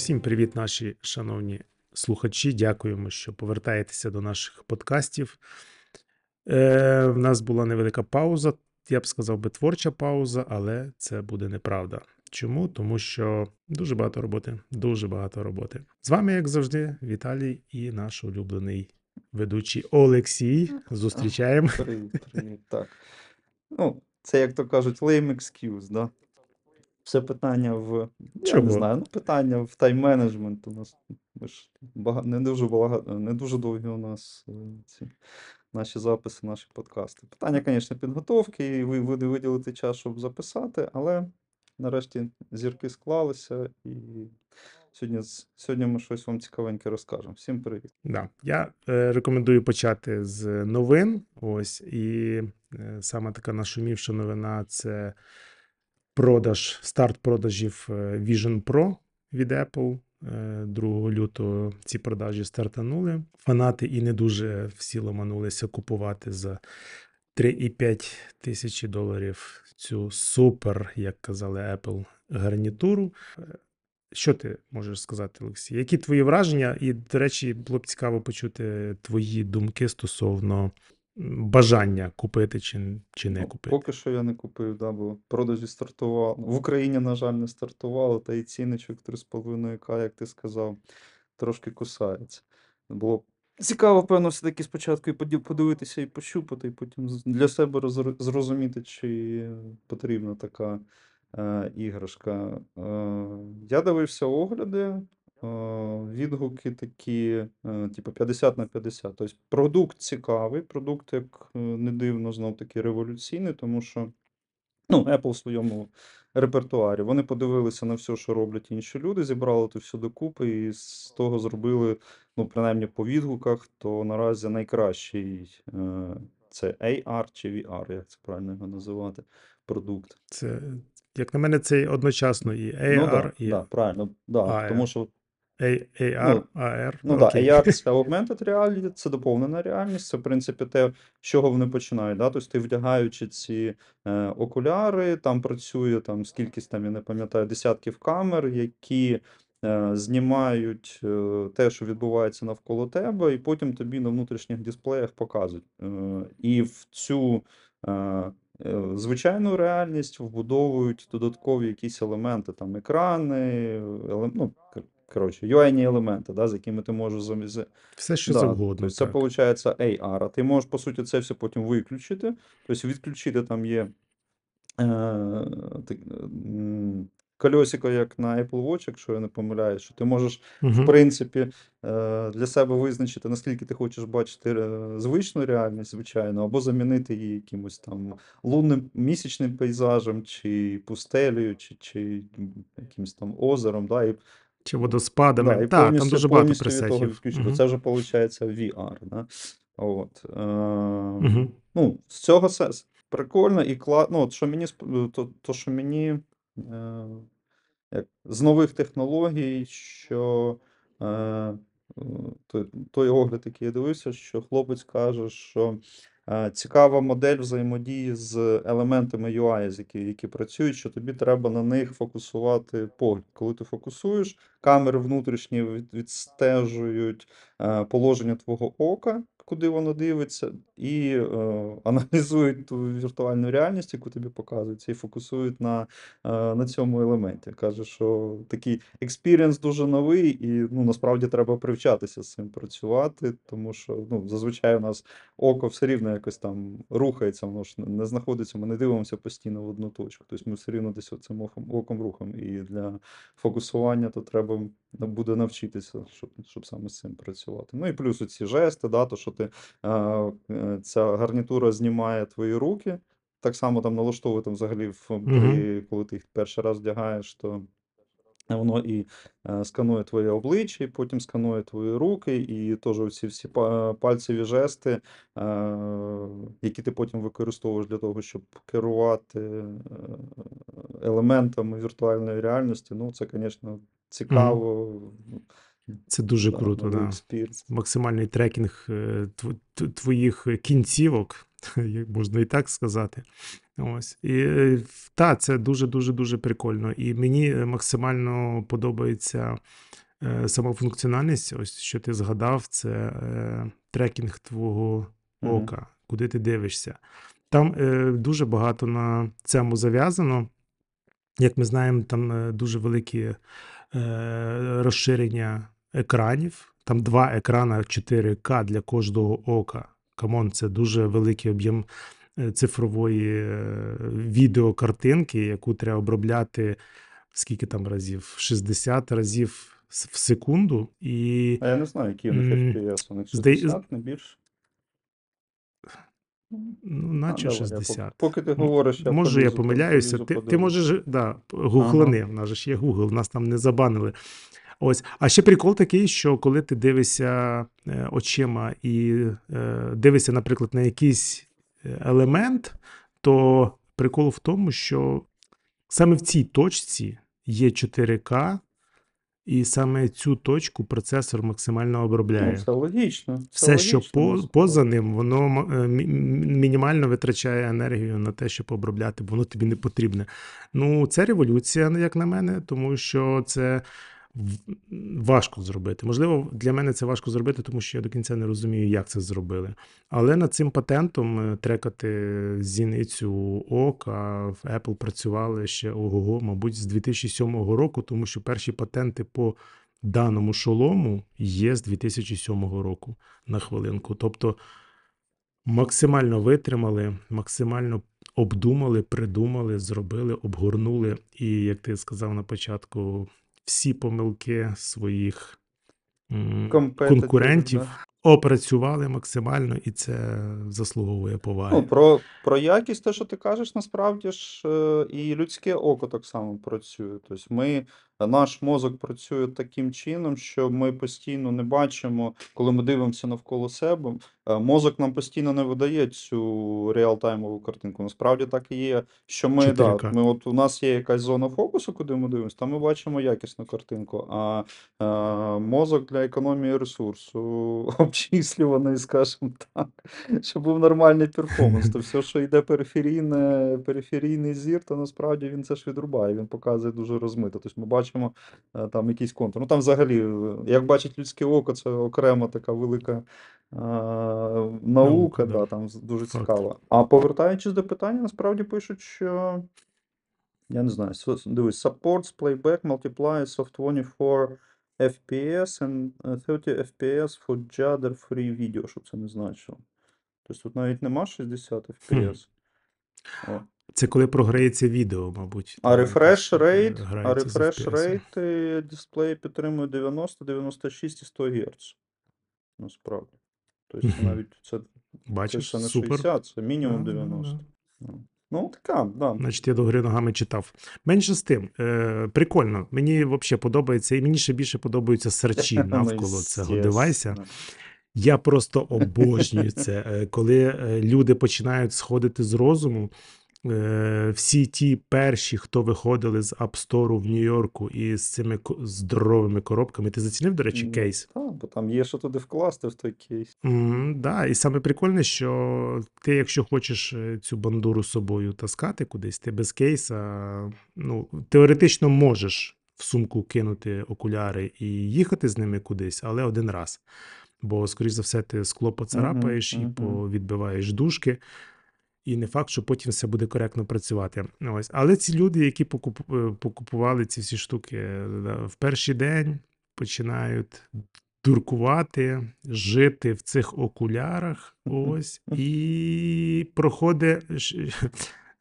Всім привіт, наші шановні слухачі. Дякуємо, що повертаєтеся до наших подкастів. Е, в нас була невелика пауза. Я б сказав би творча пауза, але це буде неправда. Чому? Тому що дуже багато роботи, дуже багато роботи. З вами, як завжди, Віталій і наш улюблений ведучий Олексій. Зустрічаємо. Так. Ну, це, як то кажуть, lame excuse, да? Все питання в. Я не знаю, ну, питання в тайм-менеджмент. У нас ми ж бага... не дуже багато, не дуже довгі у нас е, ці наші записи, наші подкасти. Питання, звісно, підготовки, і ви, ви виділити час, щоб записати, але нарешті зірки склалися, і сьогодні, сьогодні ми щось вам цікавеньке розкажемо. Всім привіт. Да. Я е, рекомендую почати з новин. Ось і е, саме така нашумівша новина це продаж, старт продажів е, Vision Pro від Apple. Е, 2 лютого ці продажі стартанули. Фанати і не дуже всі ломанулися купувати за 3,5 тисячі доларів цю супер, як казали Apple, гарнітуру. Е, Що ти можеш сказати, Олексій? Які твої враження? І, до речі, було б цікаво почути твої думки стосовно бажання купити чи, чи не Ну, купити. Поки що я не купив, да, бо продажі стартували. В Україні, на жаль, не стартували, та і цінничок 3,5К, як ти сказав, трошки кусається. Було цікаво, певно, все-таки спочатку і подивитися і пощупати, і потім для себе зрозуміти, чи потрібна така е, іграшка. Е, я дивився огляди. Е, Відгуки такі, е, типу 50 на 50. Тобто продукт цікавий, продукт, як е, не дивно, знов таки революційний, тому що ну, Apple в своєму репертуарі. Вони подивилися на все, що роблять інші люди, зібрали це все докупи і з того зробили, ну, принаймні по відгуках, то наразі найкращий це AR чи VR, як це правильно його називати, продукт. Це, як на мене, це одночасно і ну, да, і да, правильно, да, AR. тому що AR, Ну, AR. Ну так. AR це augmented reality, це доповнена реальність. Це, в принципі, те, з чого вони починають. Да? Тобто ти вдягаючи ці е, окуляри, там працює там скількись там, я не пам'ятаю, десятків камер, які е, знімають е, те, що відбувається навколо тебе, і потім тобі на внутрішніх дисплеях показують. Е, і в цю е, е, звичайну реальність вбудовують додаткові якісь елементи, там екрани, елем... ну, коротше, UI елементи, да, з якими ти можеш заміс- Все, що Да, завгодно. це виходить AR. А ти можеш, по суті, це все потім виключити. Тобто відключити там є е, м, кольосико, як на Apple Watch, якщо я не помиляюсь, що ти можеш, в принципі, е, для себе визначити, наскільки ти хочеш бачити е, звичну реальність, звичайно, або замінити її якимось там лунним місячним пейзажем, чи пустелею, чи, чи якимось там озером. Да, і Чи водоспадами. Да, так, там дуже багато пресетів. відключити. Це вже виходить VR. Да? От. Е, Мгм. Ну, з цього все прикольно і кла... ну, от, що мені, то, то, що мені е, як, з нових технологій, що е, е, той, огляд, який я дивився, що хлопець каже, що е, цікава модель взаємодії з елементами UI, які, які працюють, що тобі треба на них фокусувати погляд. Коли ти фокусуєш, камери внутрішні від, відстежують е, положення твого ока, куди воно дивиться, і е, аналізують ту віртуальну реальність, яку тобі показують, і фокусують на, е, на цьому елементі. Каже, що такий experience дуже новий, і ну, насправді треба привчатися з цим працювати, тому що ну, зазвичай у нас око все рівно якось там рухається, воно ж не- знаходиться, ми не дивимося постійно в одну точку. Тобто ми все рівно десь цим оком, рухом. І для фокусування то треба буде навчитися, щоб, щоб саме з цим працювати. Ну і плюс ці жести, да, то, що ти е, е, ця гарнітура знімає твої руки. Так само там налаштовує там взагалі, в, при, коли ти їх перший раз вдягаєш, то Воно і е, сканує твоє обличчя, і потім сканує твої руки, і теж оці всі пальцеві жести, е, які ти потім використовуєш для того, щоб керувати е, елементами віртуальної реальності. Ну, це, звісно, цікаво. Це дуже да, круто, да. Максимальний трекінг е, твоїх кінцівок, як можна і так сказати. Ось. І е, та, це дуже дуже дуже прикольно. І мені максимально подобається е, сама функціональність. Ось що ти згадав, це е, трекінг твого ока, куди ти дивишся. Там е, дуже багато на цьому зав'язано. Як ми знаємо, там е, дуже великі е, розширення екранів. Там два екрана 4К для кожного ока. Come on, це дуже великий об'єм е, цифрової е, відеокартинки, яку треба обробляти скільки там разів? 60 разів в секунду. І А я не знаю, які у них FPS, у них 60, не більше. Ну, А, наче давай, я 60. Поки ти говориш, я Може, я помиляюся. Ти, ти можеш, да, гуглани, в нас ж є Google, нас там не забанили. Ось. А ще прикол такий, що коли ти дивишся е, очима і е, дивишся, наприклад, на якийсь е, елемент, то прикол в тому, що саме в цій точці є 4К, і саме цю точку процесор максимально обробляє. Ну, це логічно. Це Все, що по, поза ним, воно е, мінімально витрачає енергію на те, щоб обробляти, бо воно тобі не потрібне. Ну, це революція, як на мене, тому що це важко зробити. Можливо, для мене це важко зробити, тому що я до кінця не розумію, як це зробили. Але над цим патентом е, трекати зіницю ока в Apple працювали ще ого, мабуть, з 2007 року, тому що перші патенти по даному шолому є з 2007 року на хвилинку. Тобто максимально витримали, максимально обдумали, придумали, зробили, обгорнули. І, як ти сказав на початку, всі помилки своїх конкурентів да. опрацювали максимально, і це заслуговує поваги. Ну, про, про якість, те, що ти кажеш, насправді ж е, і людське око так само працює. Тобто ми, наш мозок працює таким чином, що ми постійно не бачимо, коли ми дивимося навколо себе. е, Мозок нам постійно не видає цю реалтаймову картинку. Насправді так і є. Що ми, да, 4К. ми от у нас є якась зона фокусу, куди ми дивимося, там ми бачимо якісну картинку. А е, мозок для економії ресурсу обчислюваний, скажімо так, щоб був нормальний перформанс. То все, що йде периферійне, периферійний зір, то насправді він це ж відрубає. Він показує дуже розмито. Тобто ми бачимо е, там якийсь контур. Ну там взагалі, е, як бачить людське око, це окрема така велика е, наука, да. да, там дуже Факт. цікаво. А повертаючись до питання, насправді пишуть, що. Я не знаю, дивись, supports playback multipliers of 24 FPS and е, 30 FPS for judder free video, що це не значило. Тобто тут навіть нема 60 FPS. О. Це коли програється відео, мабуть. А е, rate, а rate е, дисплей підтримує 90, 96 і 100 Гц. Насправді. Тобто навіть це, це Бачиш, ще не супер. 60, це мінімум Да, да, да. 90. Ну, Ну, така, да. Значить, я до гри ногами читав. Менше з тим, е, прикольно. Мені взагалі подобається, і мені ще більше подобаються серчі Ну, навколо цього девайса. Я просто обожнюю це. Е, Коли е, люди починають сходити з розуму, е, всі ті перші, хто виходили з App Store в Нью-Йорку і з цими здоровими коробками. Ти зацінив, до речі, кейс? Так, бо там є що туди вкласти в той кейс. М, да, і саме прикольне, що ти, якщо хочеш цю бандуру з собою таскати кудись, ти без кейса, ну, теоретично можеш в сумку кинути окуляри і їхати з ними кудись, але один раз. Бо, скоріш за все, ти скло поцарапаєш і мгм. повідбиваєш дужки. І не факт, що потім все буде коректно працювати. Ось. Але ці люди, які е, покупували ці всі штуки е, в перший день починають дуркувати, жити в цих окулярах. Ось. І проходить,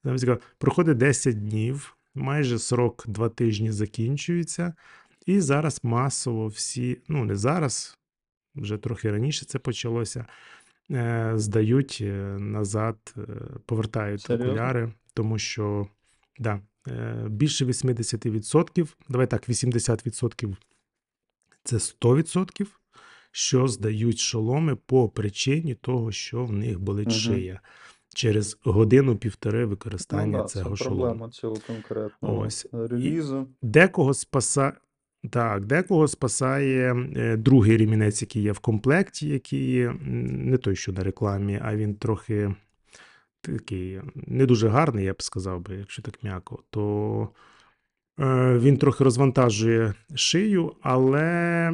проходить 10 днів, майже срок 2 тижні закінчується. І зараз масово всі, ну не зараз, вже трохи раніше це почалося. е, Здають е, назад, е, повертають Серйозно? окуляри, тому що да, більше 80%, давай так, 80% це 100%, що здають шоломи по причині того, що в них болить Мгм. шия через годину-півтори Ну, використання да, цього це шолому. проблема цього конкретного Ось. релізу. Декого спаса... Так, декого спасає е, другий ремінець, який є в комплекті, який не той, що на рекламі, а він трохи, такий не дуже гарний, я б сказав би, якщо так м'яко, то е, він трохи розвантажує шию, але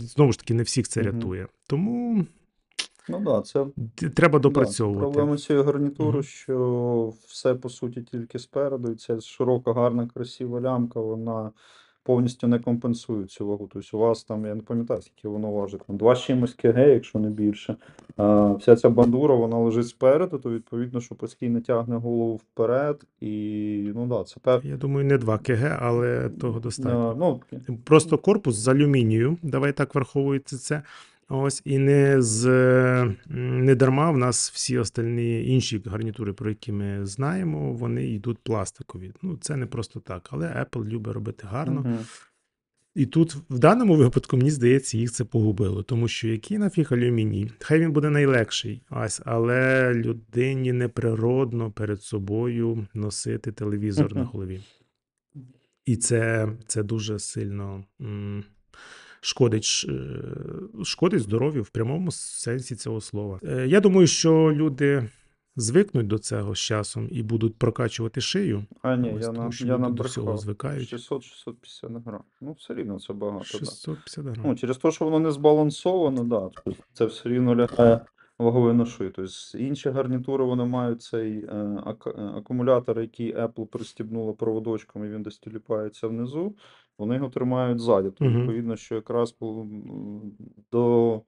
знову ж таки не всіх це рятує. Тому Ну да, це треба да, допрацьовувати. проблема цієї гарнітури, Мгм. що все по суті тільки спереду, і ця широка, гарна, красива лямка, вона повністю не компенсують цю вагу. Тобто у вас там, я не пам'ятаю, скільки воно важить, там 2 чимось кг, якщо не більше. А, вся ця бандура, вона лежить спереду, то відповідно, що постійно тягне голову вперед. І ну да, це пев... Я думаю, не 2 кг, але того достатньо. А, ну, Просто корпус з алюмінію, давай так враховується це. Ось, і не з не дарма в нас всі остальні інші гарнітури, про які ми знаємо, вони йдуть пластикові. Ну, це не просто так. Але Apple любить робити гарно. мгм. І тут, в даному випадку, мені здається, їх це погубило, тому що який нафіг алюміній? Хай він буде найлегший, ось, але людині неприродно перед собою носити телевізор на голові. І це, це дуже сильно м, шкодить, е, шкодить здоров'ю в прямому сенсі цього слова. Е, Я думаю, що люди звикнуть до цього з часом і будуть прокачувати шию. А, ні, Ось, я, тому на, що я люди до всього звикають. 600-650 грам. Ну, все рівно це багато, 650 грам. Ну, через те, що воно не збалансовано, да, це все рівно лягає ваговою ношою. Тобто інші гарнітури вони мають цей е, акумулятор, який Apple пристібнула проводочком, і він десь тіліпається внизу. Вони його тримають ззаді. То Мгм. відповідно, що якраз до,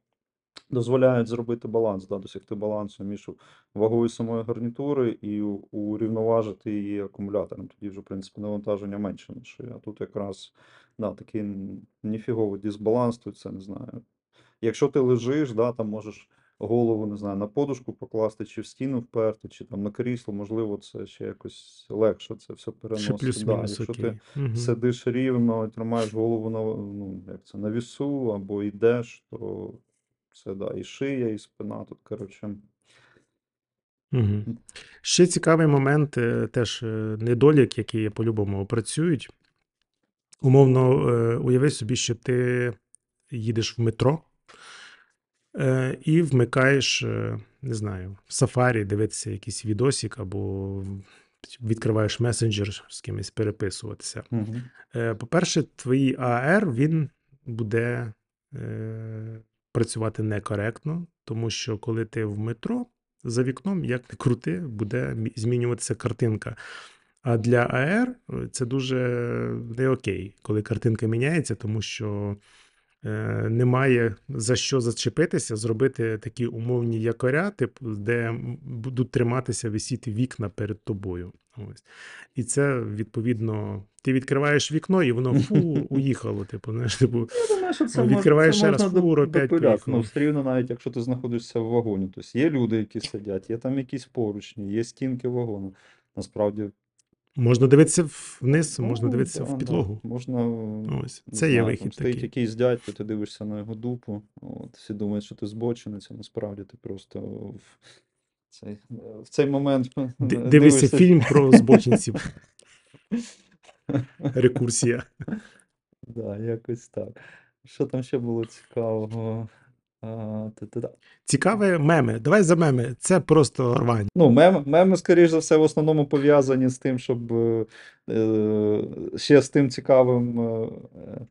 дозволяють зробити баланс, да, досягти балансу між вагою самої гарнітури і урівноважити її акумулятором. Тоді вже, в принципі, навантаження менше шию. А тут якраз да, такий ніфіговий дисбаланс, тут це не знаю. Якщо ти лежиш, да, там можеш голову, не знаю, на подушку покласти, чи в стіну вперти, чи там на крісло, можливо, це ще якось легше це все Ще переносити. Да, якщо ти. Мгм. сидиш рівно, тримаєш голову на, ну, як це, на вісу або йдеш, то це да, і шия, і спина тут, коротше. Мгм. Ще цікавий момент, е, теж е, недолік, який по-любому опрацюють. Умовно, е, уяви собі, що ти їдеш в метро і вмикаєш, е, не знаю, в сафарі дивитися якийсь відосик або відкриваєш месенджер з кимось переписуватися. Угу. Е, По-перше, твій АР він буде е, працювати некоректно, тому що коли ти в метро за вікном, як не крути, буде змінюватися картинка. А для АР е, це дуже не окей, коли картинка міняється, тому що е, немає за що зачепитися, зробити такі умовні якоря, типу, де будуть триматися висіти вікна перед тобою. Ось. І це відповідно, ти відкриваєш вікно, і воно фу, уїхало. Типу, знаєш, типу, Я думаю, що це, Ну, відкриваєш ще раз, можна фур, до- опять допиляти. Ну, все рівно, навіть якщо ти знаходишся в вагоні. Тобто є люди, які сидять, є там якісь поручні, є стінки вагону. Насправді, можна дивитися вниз, можна ну, дивитися да, в да. підлогу. Можна, Ось, це є знаю, там вихід стоїть такий. якийсь дядько, ти дивишся на його дупу. От, всі думають, що ти збочинець, а насправді ти просто в цей, в цей момент Д- дивишся. Дивишся фільм про збочинців. Рекурсія. Да, якось так. Що там ще було цікавого? Цікаве меми. Давай за меми. Це просто рвань. Ну, мем, меми, скоріш за все, в основному пов'язані з тим, щоб е, е, ще з тим цікавим е, е,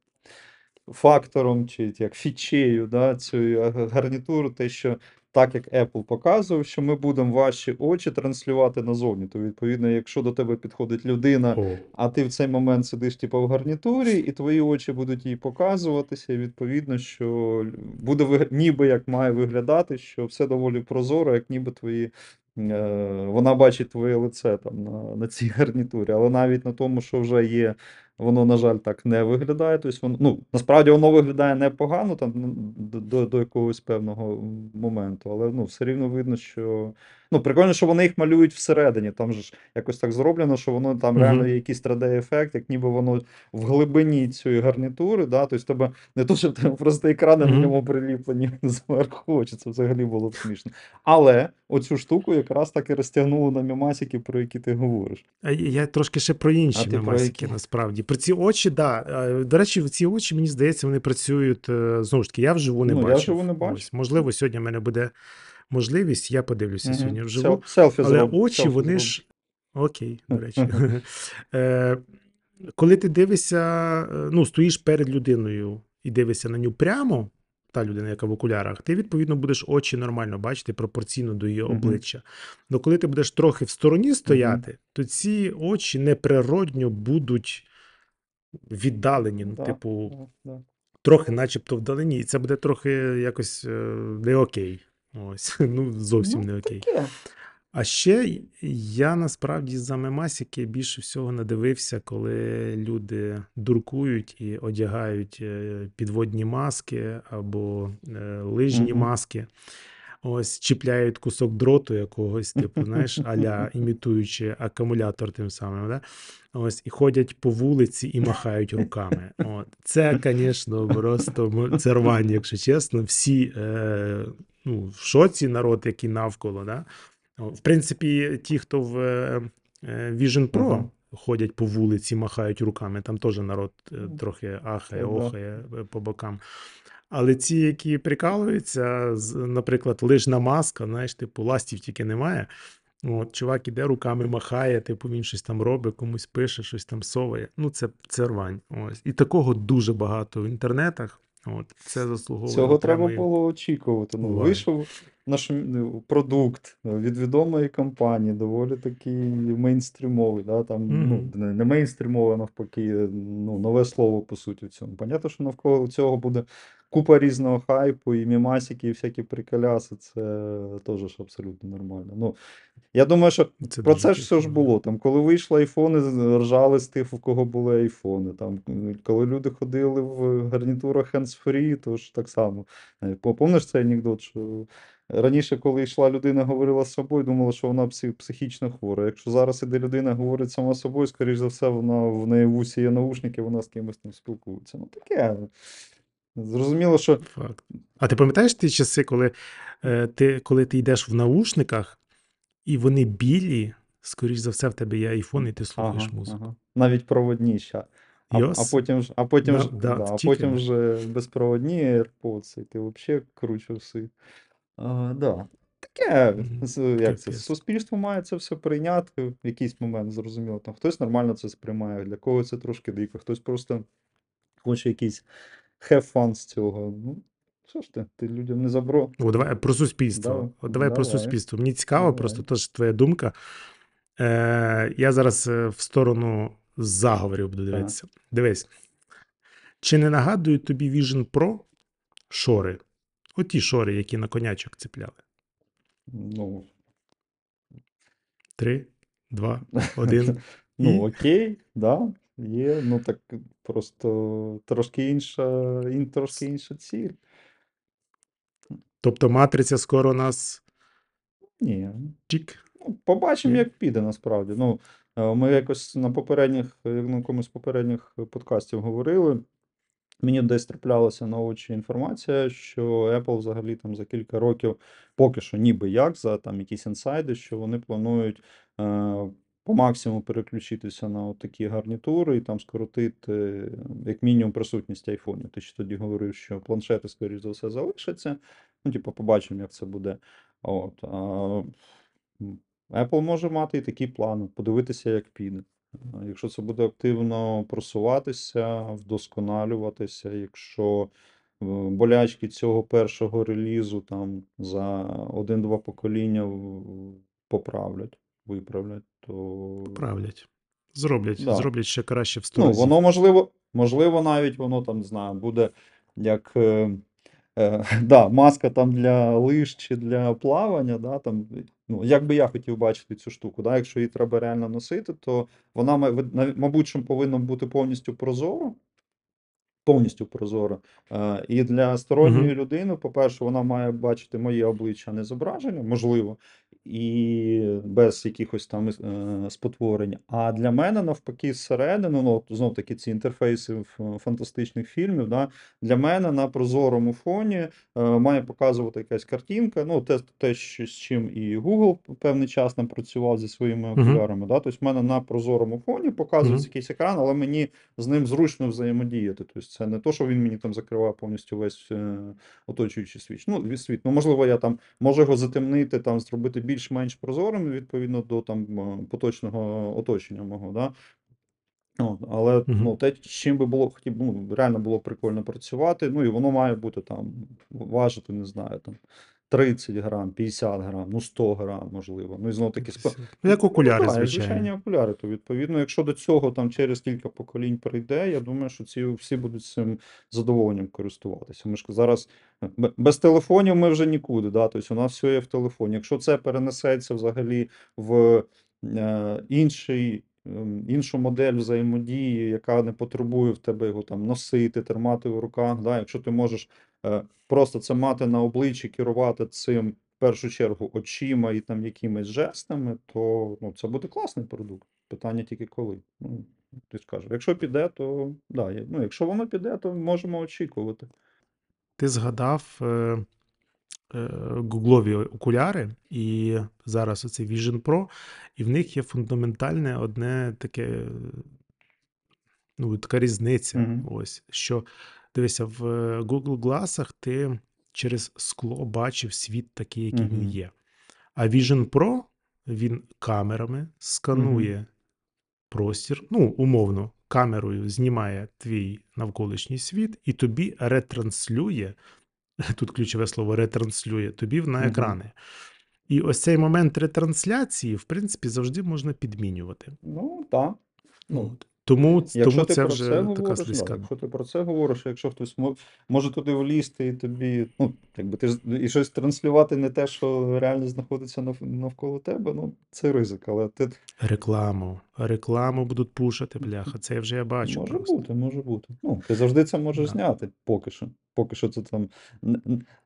фактором, чи як фічею, да, цієї гарнітуру, те, що так як Apple показував, що ми будемо ваші очі транслювати назовні. То, відповідно, якщо до тебе підходить людина, О, а ти в цей момент сидиш типу, в гарнітурі, і твої очі будуть їй показуватися, і відповідно, що буде виг- ніби як має виглядати, що все доволі прозоро, як ніби твої. е, Вона бачить твоє лице там на, на цій гарнітурі, але навіть на тому, що вже є, воно, на жаль, так не виглядає. Тобто, воно, ну, насправді воно виглядає непогано там, ну, до, до, якогось певного моменту, але ну, все рівно видно, що. Ну, прикольно, що вони їх малюють всередині. Там же ж якось так зроблено, що воно там реально є якийсь 3D-ефект, як ніби воно в глибині цієї гарнітури, да? тобто тебе не то, що тебе просто екрани на ньому приліплені зверху очі, це взагалі було б смішно. Але оцю штуку якраз так і розтягнули на мімасики, про які ти говориш. А я трошки ще про інші які? насправді. Про ці очі, да. Е, До речі, ці очі, мені здається, вони працюють е, знову ж таки. Я вживу не Ну, я вживу не бачив. Ось, можливо, сьогодні в мене буде можливість, я подивлюся Мгм. сьогодні вживу. Сел- Селфі Але зроб- очі, селфі вони зроб. ж. Окей, до речі. Е, Коли ти дивишся, ну, стоїш перед людиною і дивишся на нього прямо, та людина, яка в окулярах, ти відповідно будеш очі нормально бачити пропорційно до її обличчя. Але коли ти будеш трохи в стороні стояти, то ці очі неприродньо будуть віддалені. Ну, Да, типу, да, да. трохи, начебто, вдалині, і це буде трохи якось е, не окей. Ось, ну зовсім Ну, не окей. Таке. А ще я насправді за мемасики більше всього надивився, коли люди дуркують і одягають е, підводні маски або е, лижні Мгм. маски. Ось чіпляють кусок дроту якогось, типу, знаєш, аля імітуючи акумулятор тим самим, да? Ось, і ходять по вулиці і махають руками. От. Це, звісно, просто це рвань, якщо чесно. Всі е, ну, в шоці народ, який навколо. Да? В принципі, ті, хто в е, е, Vision Pro ходять по вулиці, махають руками, там теж народ е, трохи ахає, охає е, по бокам. Але ці, які прикалуються, наприклад, лижна маска, знаєш, типу, ластів тільки немає. От, чувак іде руками махає, типу, він щось там робить, комусь пише, щось там соває. Ну, це, це рвань. Ось. І такого дуже багато в інтернетах. От, це заслуговує. Цього треба було очікувати. Ну, вийшов наш ну, продукт від відомої компанії, доволі такий мейнстрімовий. Да? Там, Мгм. ну, не мейнстрімовий, навпаки, ну, нове слово по суті в цьому. Понятно, що навколо цього буде купа різного хайпу, і мімасики, і всякі приколяси. Це теж ж абсолютно нормально. Ну, я думаю, що Це про це ж все ж було. Там, коли вийшли айфони, ржали з тих, у кого були айфони. Там, коли люди ходили в гарнітурах hands-free, то ж так само. Е, Помниш цей анекдот, що раніше, коли йшла людина, говорила з собою, думала, що вона психічно хвора. Якщо зараз іде людина, говорить сама з собою, скоріш за все, вона в неї в усі є наушники, вона з кимось там спілкується. Ну таке. Зрозуміло, що Факт. А ти пам'ятаєш ті часи, коли, е, ти, коли ти йдеш в наушниках, і вони білі, скоріш за все, в тебе є айфон, і ти слухаєш ага, музику. ага. навіть проводні ще. А, а потім, ж- а потім, Да, ж- да, да, а потім вже безпроводні AirPods, і ти взагалі круче все. А, да. Таке, як це, суспільство має це все прийняти в якийсь момент, зрозуміло. Там хтось нормально це сприймає, для кого це трошки дико, хтось просто хоче якийсь have fun з цього. Ну, що ж ти, ти людям не забро. О, давай про суспільство. Давай, От давай про суспільство. Мені цікаво, Давай. просто теж твоя думка. Е, я зараз е, в сторону заговорів буду Так. дивитися. Дивись. Чи не нагадують тобі Vision Pro шори? Оті шори, які на конячок цепляли. Ну, Три, два, один. Ну, окей, да, є. Ну так просто трошки інша, трошки інша ціль. Тобто матриця скоро нас Ні. чік. Ну, побачимо, Ні? як піде насправді. Ну, е, ми якось на попередніх, е, на якомусь з попередніх подкастів говорили. Мені десь траплялася на очі інформація, що Apple взагалі там за кілька років, поки що ніби як, за там якісь інсайди, що вони планують е, по максимуму переключитися на такі гарнітури і там скоротити як мінімум присутність айфонів. Ти ще тоді говорив, що планшети, скоріш за все, залишаться. Ну, типу, побачимо, як це буде. От, а, Apple може мати і такі плани, подивитися, як піде. Якщо це буде активно просуватися, вдосконалюватися, якщо е, болячки цього першого релізу там за один-два покоління поправлять, виправлять, то Поправлять. Зроблять, Да. зроблять ще краще в сто Ну, воно можливо, можливо, навіть воно там, не знаю, буде як е, е, да, маска там для лиж чи для плавання, да, там, ну, як би я хотів бачити цю штуку, да, якщо її треба реально носити, то вона, мабуть, що повинна бути повністю прозора. Повністю прозора. Е, і для сторонньої Мгм. людини, по-перше, вона має бачити моє обличчя, а не зображення, можливо. І без якихось там е, спотворень. А для мене, навпаки, зсередини, ну, знов таки, ці інтерфейси фантастичних фільмів, да, для мене на прозорому фоні е, має показувати якась картинка. Ну, те, те, що, з чим і Google певний час нам працював зі своїми окулярами. Да? Тобто, в мене на прозорому фоні показується Мгм. якийсь екран, але мені з ним зручно взаємодіяти. Тобто, це не то, що він мені там закриває повністю весь е, оточуючий світ. Ну, світ. Ну, можливо, я там можу його затемнити, там, зробити більш-менш прозорим відповідно до там е, поточного оточення мого. Да? От, але Мгм. ну, те, чим би було хотів, ну, реально було прикольно працювати. Ну і воно має бути там, важити, не знаю, там 30 грам, 50 грам, ну 100 грам, можливо. Ну і знову таки. Ну, як окуляри, так, звичайно. звичайні окуляри. То відповідно, якщо до цього там через кілька поколінь прийде, я думаю, що ці всі будуть цим задоволенням користуватися. Ми ж зараз е, без телефонів ми вже нікуди. Да? Тобто у нас все є в телефоні. Якщо це перенесеться взагалі в е, інший. ем, Іншу модель взаємодії, яка не потребує в тебе його там носити, тримати в руках. Да? Якщо ти можеш просто це мати на обличчі, керувати цим в першу чергу очима і там якимись жестами, то ну, це буде класний продукт. Питання тільки коли. Ну, ти скажеш, якщо піде, то да, ну, якщо воно піде, то можемо очікувати. Ти згадав е, е, гуглові окуляри, і зараз оце Vision Pro, і в них є фундаментальне одне таке, е, ну, така різниця. Мгм. Ось, що дивися, в е, Google Glass'ах ти через скло бачив світ такий, який він є. А Vision Pro він камерами сканує простір, ну, умовно, камерою знімає твій навколишній світ і тобі ретранслює, тут ключове слово ретранслює, тобі на екрани. І ось цей момент ретрансляції, в принципі, завжди можна підмінювати. Ну, так. Ну. Тому, Якщо тому ти це про вже це така говориш, слизька. слизька. якщо ти про це говориш, якщо хтось може туди влізти і тобі, ну, якби ти ж і щось транслювати не те, що реально знаходиться нав- навколо тебе, ну, це ризик, але ти Рекламу. Рекламу будуть пушити, бляха. Це вже я бачу може просто. бути, може бути. Ну, ти завжди це можеш Да. зняти, поки що. Поки що це там не,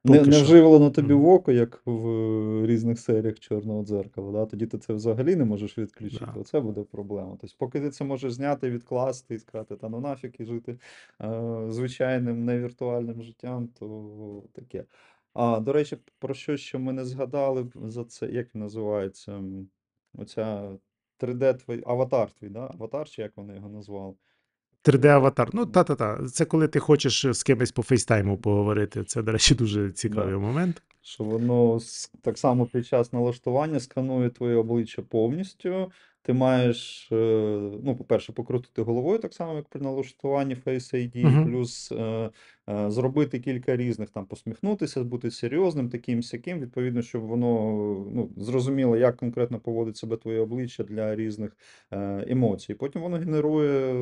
не, вживлено тобі в око, як в різних серіях Чорного дзеркала. Да? Тоді ти це взагалі не можеш відключити. Да. Оце буде проблема. Тобто, поки ти це можеш зняти, відкласти і сказати, та ну нафіг і жити е, звичайним, невіртуальним життям, то таке. А, до речі, про що ще ми не згадали за це, як він називається? Оця 3D твій аватар твій, да? Аватар, чи як вони його назвали? 3D-аватар. Ну, та-та-та. Це коли ти хочеш з кимось по фейстайму поговорити. Це, до речі, дуже цікавий Да. момент. Що воно так само під час налаштування сканує твоє обличчя повністю. Ти маєш, е, ну, по-перше, покрутити головою, так само, як при налаштуванні Face ID, Мгм. плюс е, е, зробити кілька різних, там, посміхнутися, бути серйозним, таким сяким, відповідно, щоб воно ну, зрозуміло, як конкретно поводить себе твоє обличчя для різних е, емоцій. Потім воно генерує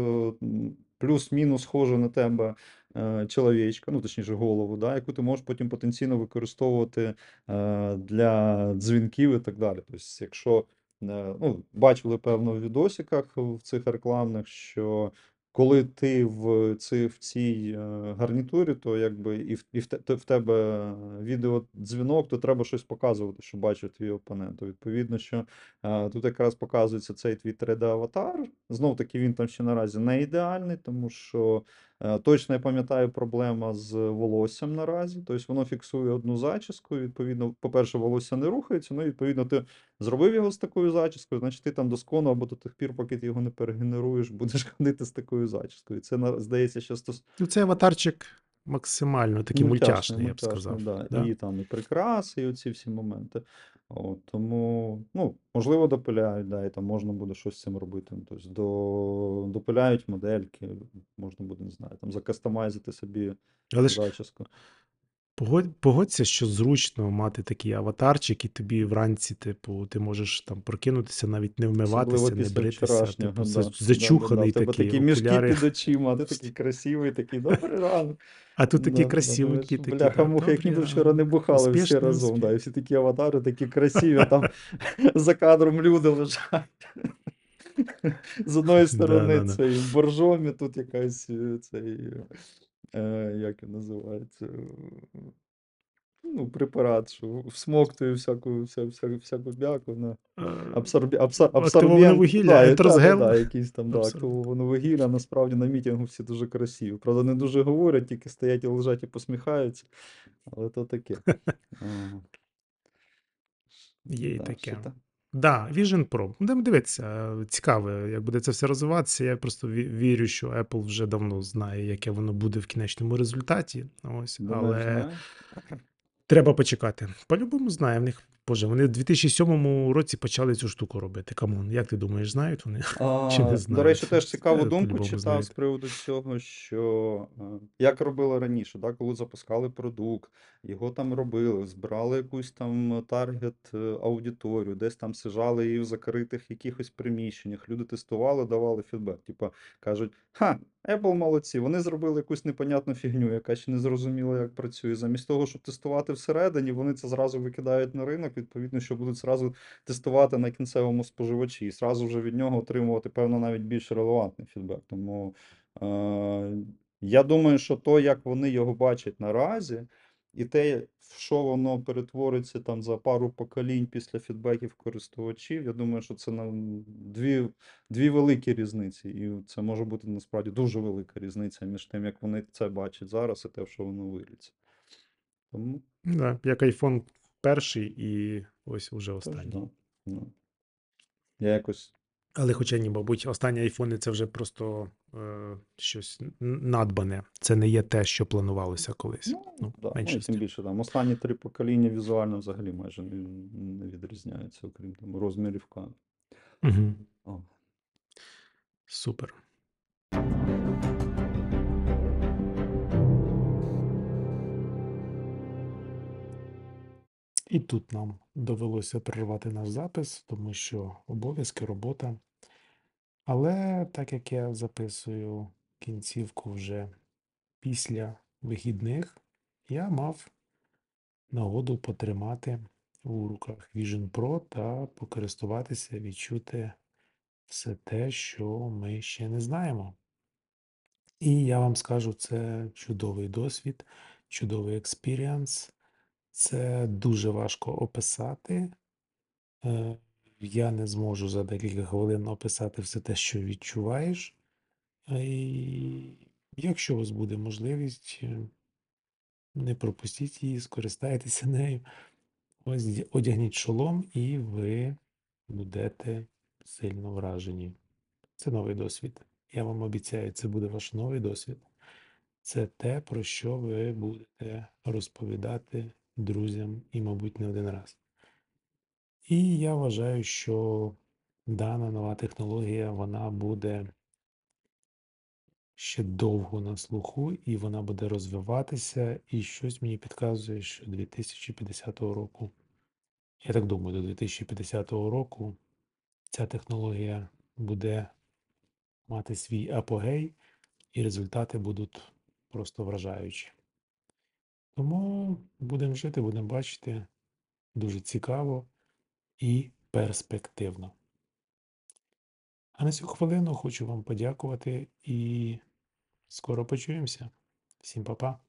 плюс-мінус схоже на тебе е, чоловічка, ну точніше голову, да, яку ти можеш потім потенційно використовувати е, для дзвінків і так далі. Тобто, якщо ну, бачили певно в відосиках в цих рекламних, що коли ти в, ці, в цій е, гарнітурі, то якби і в, і в, те- в тебе відеодзвінок, то треба щось показувати, що бачить твій опонент. Відповідно, що е, тут якраз показується цей твій 3D-аватар. Знов таки він там ще наразі не ідеальний, тому що Е, Точно я пам'ятаю проблема з волоссям наразі. Тобто воно фіксує одну зачіску. Відповідно, по-перше, волосся не рухається. Ну, відповідно, ти зробив його з такою зачіскою, значить ти там доскону або до тих пір, поки ти його не перегенеруєш, будеш ходити з такою зачіскою. Це на- здається, що стос... Ну, цей аватарчик максимально такий мультяшний, я б сказав. Да. Да. І там і прикраси, і оці всі моменти. От, тому, ну, можливо, допиляють, да, і там можна буде щось з цим робити. Ну, Тобто до, допиляють модельки, можна буде, не знаю, там закастомайзити собі Але ж зачіску. Погодь, погодься, що зручно мати такий аватарчик, і тобі вранці, типу, ти можеш там прокинутися, навіть не вмиватися, не бритися, типу, да. за- Да, да, зачуханий такий, такі мішки під очима, а ти такий красивий, такий добрий ранок. А тут такі Да, думаєш, такі. Бляха, муха, як ніби вчора не бухали всі разом. Да, і всі такі аватари, такі красиві, там за кадром люди лежать. З одної сторони цей боржомі, тут якась е, цей, е, як він називається, Ну, препарат, що всмоктує всяку, вся, вся, всяку бяку на Е, абсорбі, абса, абсорбент, вугілля, да, да, етрозгел. да, там, да, активоване вугілля, насправді на мітингу всі дуже красиві. Правда, не дуже говорять, тільки стоять і лежать і посміхаються. Але то таке. Є і таке. Да, Vision Pro. Будемо дивитися. Цікаво, як буде це все розвиватися. Я просто ві- вірю, що Apple вже давно знає, яке воно буде в кінечному результаті. Ось, але треба почекати. По-любому знає. В них, боже, вони в 2007 році почали цю штуку робити. Come on, як ти думаєш, знають вони? А, Чи не знають? До речі, теж цікаву Це думку читав знають. з приводу цього, що е, як робили раніше, да, коли запускали продукт, його там робили, збирали якусь там таргет е, аудиторію, десь там саджали її в закритих якихось приміщеннях, люди тестували, давали фідбек. Типа кажуть, ха, Apple молодці, вони зробили якусь непонятну фігню, яка ще не зрозуміла, як працює. Замість того, щоб тестувати всередині, вони це зразу викидають на ринок, відповідно, що будуть зразу тестувати на кінцевому споживачі і зразу вже від нього отримувати, певно, навіть більш релевантний фідбек. Тому е, я думаю, що то, як вони його бачать наразі, і те, в що воно перетвориться там за пару поколінь після фідбеків користувачів, я думаю, що це на дві, дві великі різниці. І це може бути насправді дуже велика різниця між тим, як вони це бачать зараз, і те, що воно виліться. Тому Да, як iPhone перший і ось уже останній. да, ну. Я якось Але хоча ні, мабуть, останні айфони це вже просто е, щось надбане. Це не є те, що планувалося колись. Ну, Ну, да, ну, тим більше там останні три покоління візуально взагалі майже не, не відрізняються, окрім там розмірів камер. Угу. О. Супер. І тут нам довелося перервати наш запис, тому що обов'язки, робота. Але так як я записую кінцівку вже після вихідних, я мав нагоду потримати у руках Vision Pro та покористуватися, відчути все те, що ми ще не знаємо. І я вам скажу, це чудовий досвід, чудовий experience. Це дуже важко описати. Е, Я не зможу за декілька хвилин описати все те, що відчуваєш. Е, І якщо у вас буде можливість, е, не пропустіть її, скористайтеся нею. Ось одягніть шолом, і ви будете сильно вражені. Це новий досвід. Я вам обіцяю, це буде ваш новий досвід. Це те, про що ви будете розповідати друзям і, мабуть, не один раз. І я вважаю, що дана нова технологія вона буде ще довго на слуху, і вона буде розвиватися. І щось мені підказує, що 2050 року, я так думаю, до 2050 року ця технологія буде мати свій апогей, і результати будуть просто вражаючі. Тому будемо жити, будемо бачити. Дуже цікаво і перспективно. А на цю хвилину хочу вам подякувати і скоро почуємося. Всім па-па.